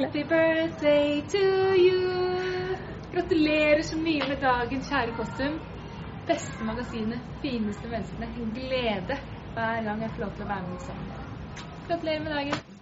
Happy birthday to you. Gratulerer så mye med dagen, kjære Kostum. Beste magasinet, fineste menneskene. En glede hver gang jeg får lov til å være med sammen. Gratulerer med dagen.